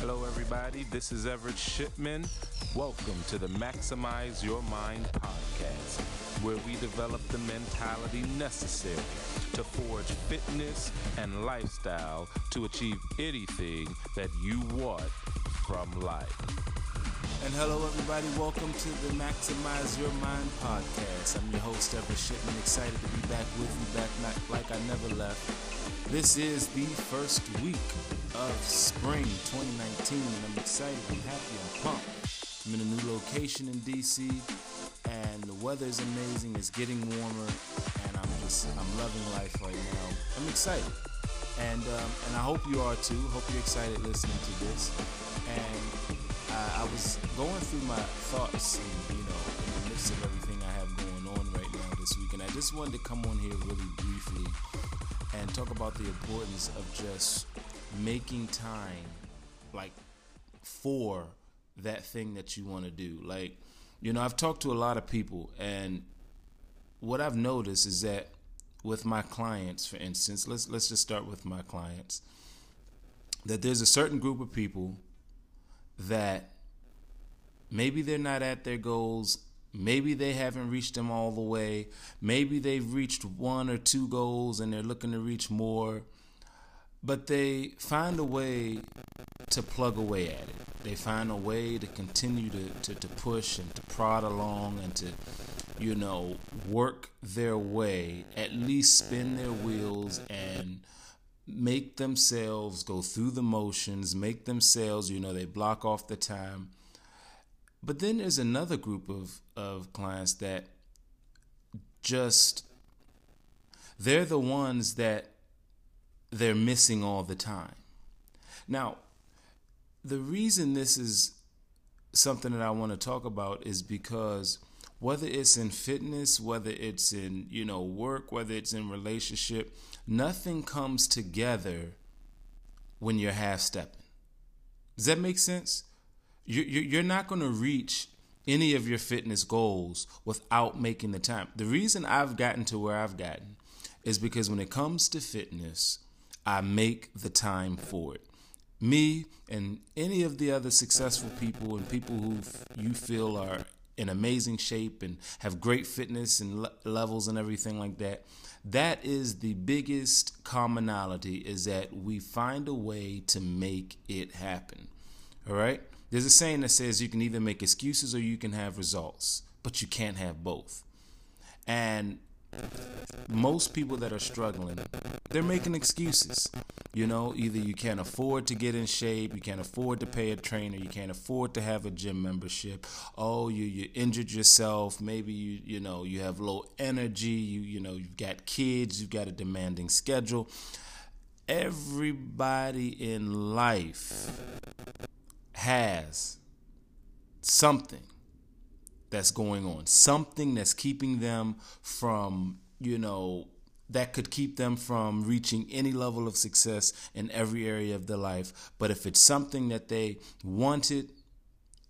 Hello, everybody. This is Everett Shipman. Welcome to the Maximize Your Mind podcast, where we develop the mentality necessary to forge fitness and lifestyle to achieve anything that you want from life. And hello, everybody. Welcome to the Maximize Your Mind podcast. I'm your host, Everett Shipman. Excited to be back with you, back like I never left. This is the first week of spring 2019, and I'm excited. I'm happy. I'm pumped. I'm in a new location in DC, and the weather is amazing. It's getting warmer, and I'm just I'm loving life right now. I'm excited, and um, and I hope you are too. Hope you're excited listening to this, and I, I was going through my thoughts, and, you know, in the midst of everything I have going on right now this week, and I just wanted to come on here really briefly and talk about the importance of just making time, like, for that thing that you want to do. Like, you know, I've talked to a lot of people, and what I've noticed is that with my clients, for instance, let's let's just start with my clients, that there's a certain group of people that maybe they're not at their goals. Maybe they haven't reached them all the way. Maybe they've reached one or two goals and they're looking to reach more. But they find a way to plug away at it. They find a way to continue to, to, to push and to prod along and to, you know, work their way, at least spin their wheels and make themselves go through the motions, make themselves, you know, they block off the time. But then there's another group of, of clients that just, they're the ones that they're missing all the time. Now, the reason this is something that I want to talk about is because whether it's in fitness, whether it's in, you know, work, whether it's in relationship, nothing comes together when you're half stepping. Does that make sense? You're not going to reach any of your fitness goals without making the time. The reason I've gotten to where I've gotten is because when it comes to fitness, I make the time for it. Me and any of the other successful people and people who you feel are in amazing shape and have great fitness and le- levels and everything like that that is the biggest commonality is that we find a way to make it happen. All right? There's a saying that says you can either make excuses or you can have results but you can't have both. And most people that are struggling, they're making excuses. You know, either you can't afford to get in shape, you can't afford to pay a trainer, you can't afford to have a gym membership. Oh, you you injured yourself. Maybe you you know you have low energy. You you know you've got kids. You've got a demanding schedule. Everybody in life has something that's going on, something that's keeping them from, you know, that could keep them from reaching any level of success in every area of their life. But if it's something that they wanted,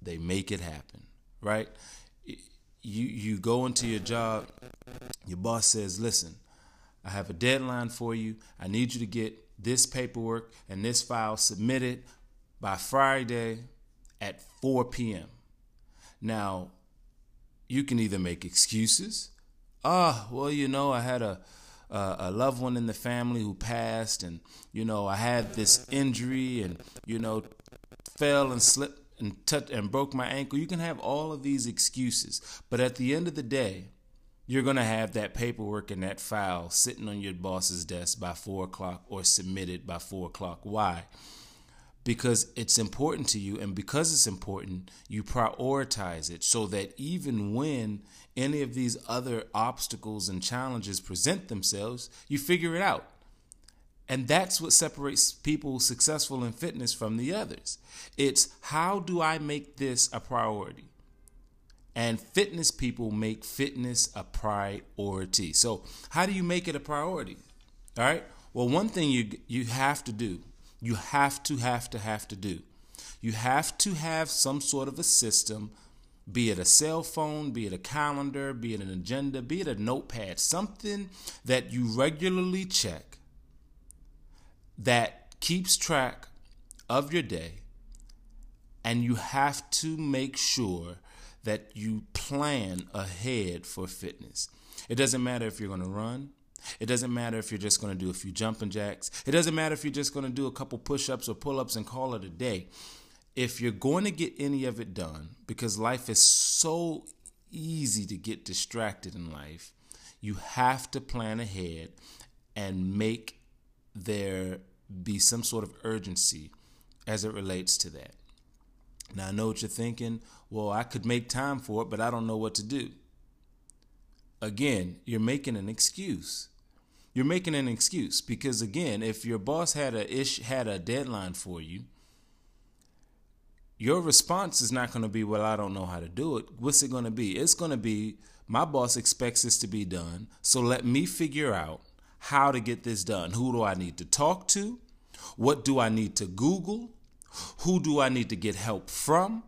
they make it happen, right? You you go into your job, your boss says, "Listen, I have a deadline for you. I need you to get this paperwork and this file submitted by Friday at 4 p.m." Now, you can either make excuses. Ah, well, you know, I had a, a a loved one in the family who passed, and you know, I had this injury, and you know, fell and slipped and touched and broke my ankle. You can have all of these excuses, but at the end of the day, you're gonna have that paperwork and that file sitting on your boss's desk by four o'clock or submitted by four o'clock. Why? Because it's important to you and because it's important you prioritize it so that even when any of these other obstacles and challenges present themselves you figure it out. And that's what separates people successful in fitness from the others. It's how do i make this a priority? And fitness people make fitness a priority. So how do you make it a priority? All right. Well one thing you you have to do you have to, have to, have to do. You have to have some sort of a system, be it a cell phone, be it a calendar, be it an agenda, be it a notepad, something that you regularly check that keeps track of your day, And you have to make sure that you plan ahead for fitness. It doesn't matter if you're going to run. It doesn't matter if you're just going to do a few jumping jacks. It doesn't matter if you're just going to do a couple push ups or pull ups and call it a day. If you're going to get any of it done, because life is so easy to get distracted in life, you have to plan ahead and make there be some sort of urgency as it relates to that. Now, I know what you're thinking. Well, I could make time for it, but I don't know what to do. Again, you're making an excuse. You're making an excuse because again, if your boss had a ish had a deadline for you, your response is not going to be, "Well, I don't know how to do it." What's it going to be? It's going to be, "My boss expects this to be done, so let me figure out how to get this done. Who do I need to talk to? What do I need to Google? Who do I need to get help from?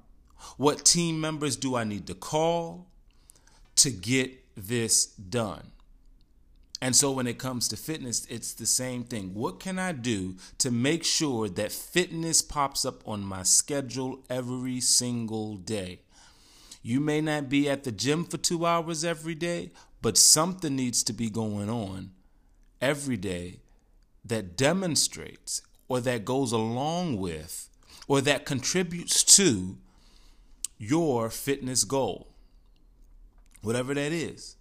What team members do I need to call to get this done? And so when it comes to fitness, it's the same thing. What can I do to make sure that fitness pops up on my schedule every single day? You may not be at the gym for two hours every day, but something needs to be going on every day that demonstrates or that goes along with or that contributes to your fitness goal, whatever that is.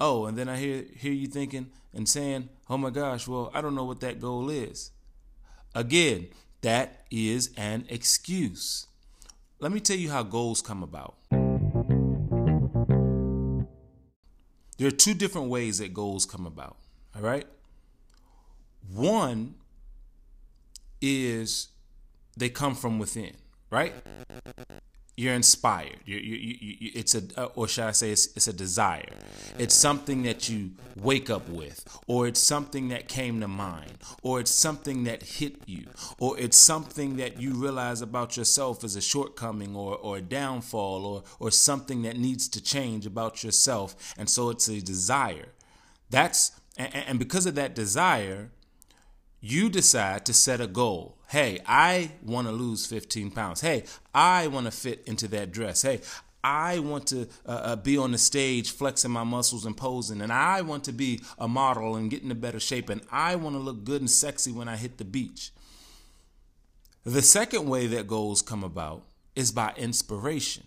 Oh, and then I hear hear you thinking and saying, "Oh my gosh, well, I don't know what that goal is." Again, that is an excuse. Let me tell you how goals come about. There are two different ways that goals come about. All right? One is they come from within, right? You're inspired. You, you, you, it's a, uh, or should I say, it's, it's a desire. It's something that you wake up with, or it's something that came to mind, or it's something that hit you, or it's something that you realize about yourself as a shortcoming, or, or a downfall, or, or something that needs to change about yourself. And so it's a desire. That's, and, and because of that desire, you decide to set a goal. Hey, I want to lose 15 pounds. Hey, I want to fit into that dress. Hey, I want to uh, uh, be on the stage flexing my muscles and posing, and I want to be a model and get into better shape, and I want to look good and sexy when I hit the beach. The second way that goals come about is by inspiration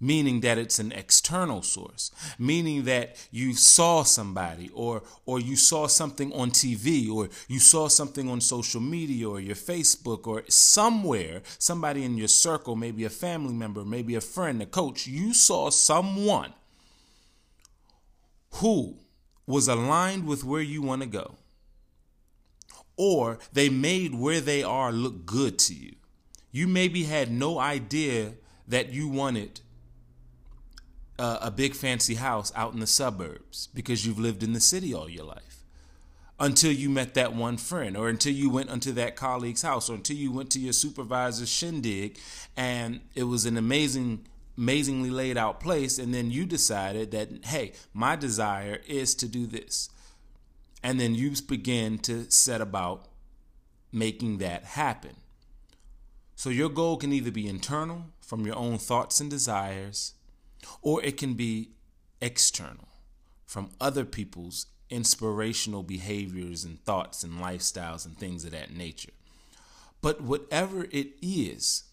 meaning that it's an external source meaning that you saw somebody or or you saw something on TV or you saw something on social media or your Facebook or somewhere somebody in your circle maybe a family member maybe a friend a coach you saw someone who was aligned with where you want to go or they made where they are look good to you. You maybe had no idea that you wanted a, a big fancy house out in the suburbs because you've lived in the city all your life. Until you met that one friend or until you went unto that colleague's house or until you went to your supervisor's shindig and it was an amazing amazingly laid out place and then you decided that hey my desire is to do this. And then you begin to set about making that happen. So your goal can either be internal from your own thoughts and desires or it can be external from other people's inspirational behaviors and thoughts and lifestyles and things of that nature. But whatever it is,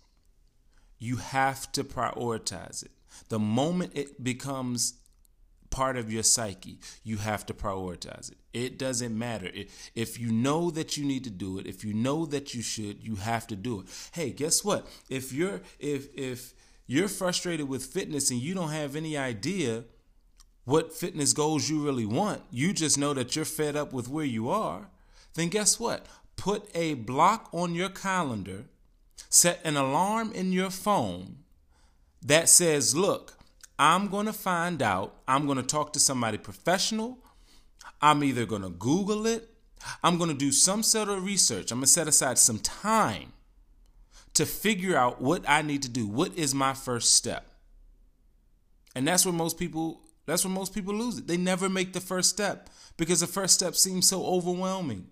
you have to prioritize it. The moment it becomes part of your psyche, you have to prioritize it. It doesn't matter. If you know that you need to do it, if you know that you should, you have to do it. Hey, guess what? If you're if if you're frustrated with fitness and you don't have any idea what fitness goals you really want, you just know that you're fed up with where you are, then guess what? Put a block on your calendar, set an alarm in your phone that says, Look, I'm going to find out, I'm going to talk to somebody professional. I'm either going to Google it, I'm going to do some sort of research, I'm going to set aside some time to figure out what I need to do. What is my first step? And that's where most people that's where most people lose it. They never make the first step because the first step seems so overwhelming.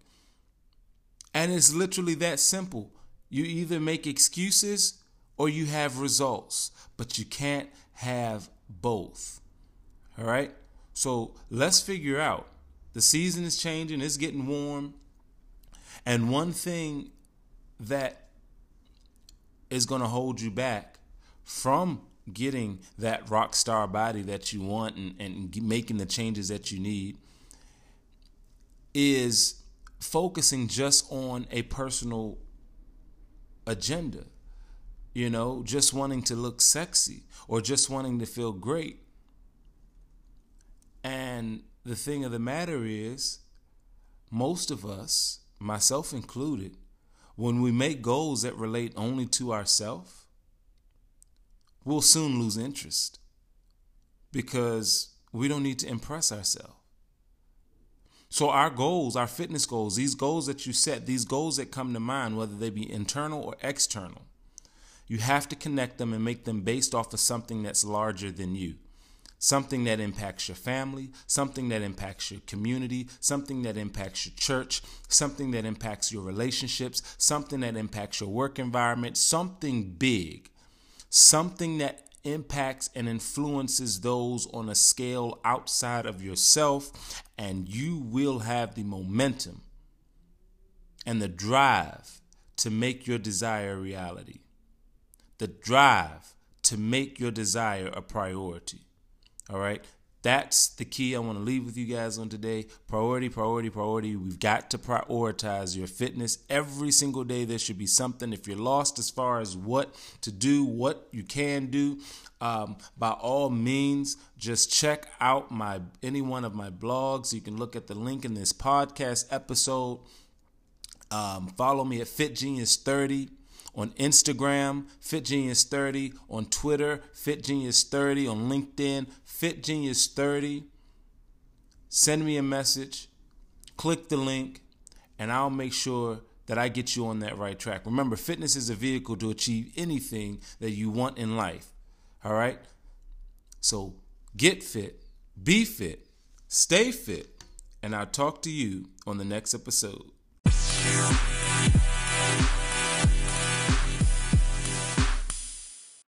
And it's literally that simple. You either make excuses or you have results, but you can't have both. All right? So let's figure out the season is changing, it's getting warm. And one thing that is going to hold you back from getting that rock star body that you want and, and making the changes that you need is focusing just on a personal agenda. You know, just wanting to look sexy or just wanting to feel great. And the thing of the matter is, most of us, myself included, when we make goals that relate only to ourselves, we'll soon lose interest because we don't need to impress ourselves. So, our goals, our fitness goals, these goals that you set, these goals that come to mind, whether they be internal or external, you have to connect them and make them based off of something that's larger than you. Something that impacts your family, something that impacts your community, something that impacts your church, something that impacts your relationships, something that impacts your work environment, something big, something that impacts and influences those on a scale outside of yourself, and you will have the momentum and the drive to make your desire a reality the drive to make your desire a priority. All right. That's the key I want to leave with you guys on today. Priority, priority, priority. We've got to prioritize your fitness. Every single day, there should be something. If you're lost as far as what to do, what you can do, um, by all means, just check out my any one of my blogs. You can look at the link in this podcast episode. Um, follow me at Fit Genius 30 on Instagram, Fit Genius 30, on Twitter, Fit Genius 30, on LinkedIn, Fit Genius 30. Send me a message, click the link, and I'll make sure that I get you on that right track. Remember, fitness is a vehicle to achieve anything that you want in life. All right? So get fit, be fit, stay fit, and I'll talk to you on the next episode.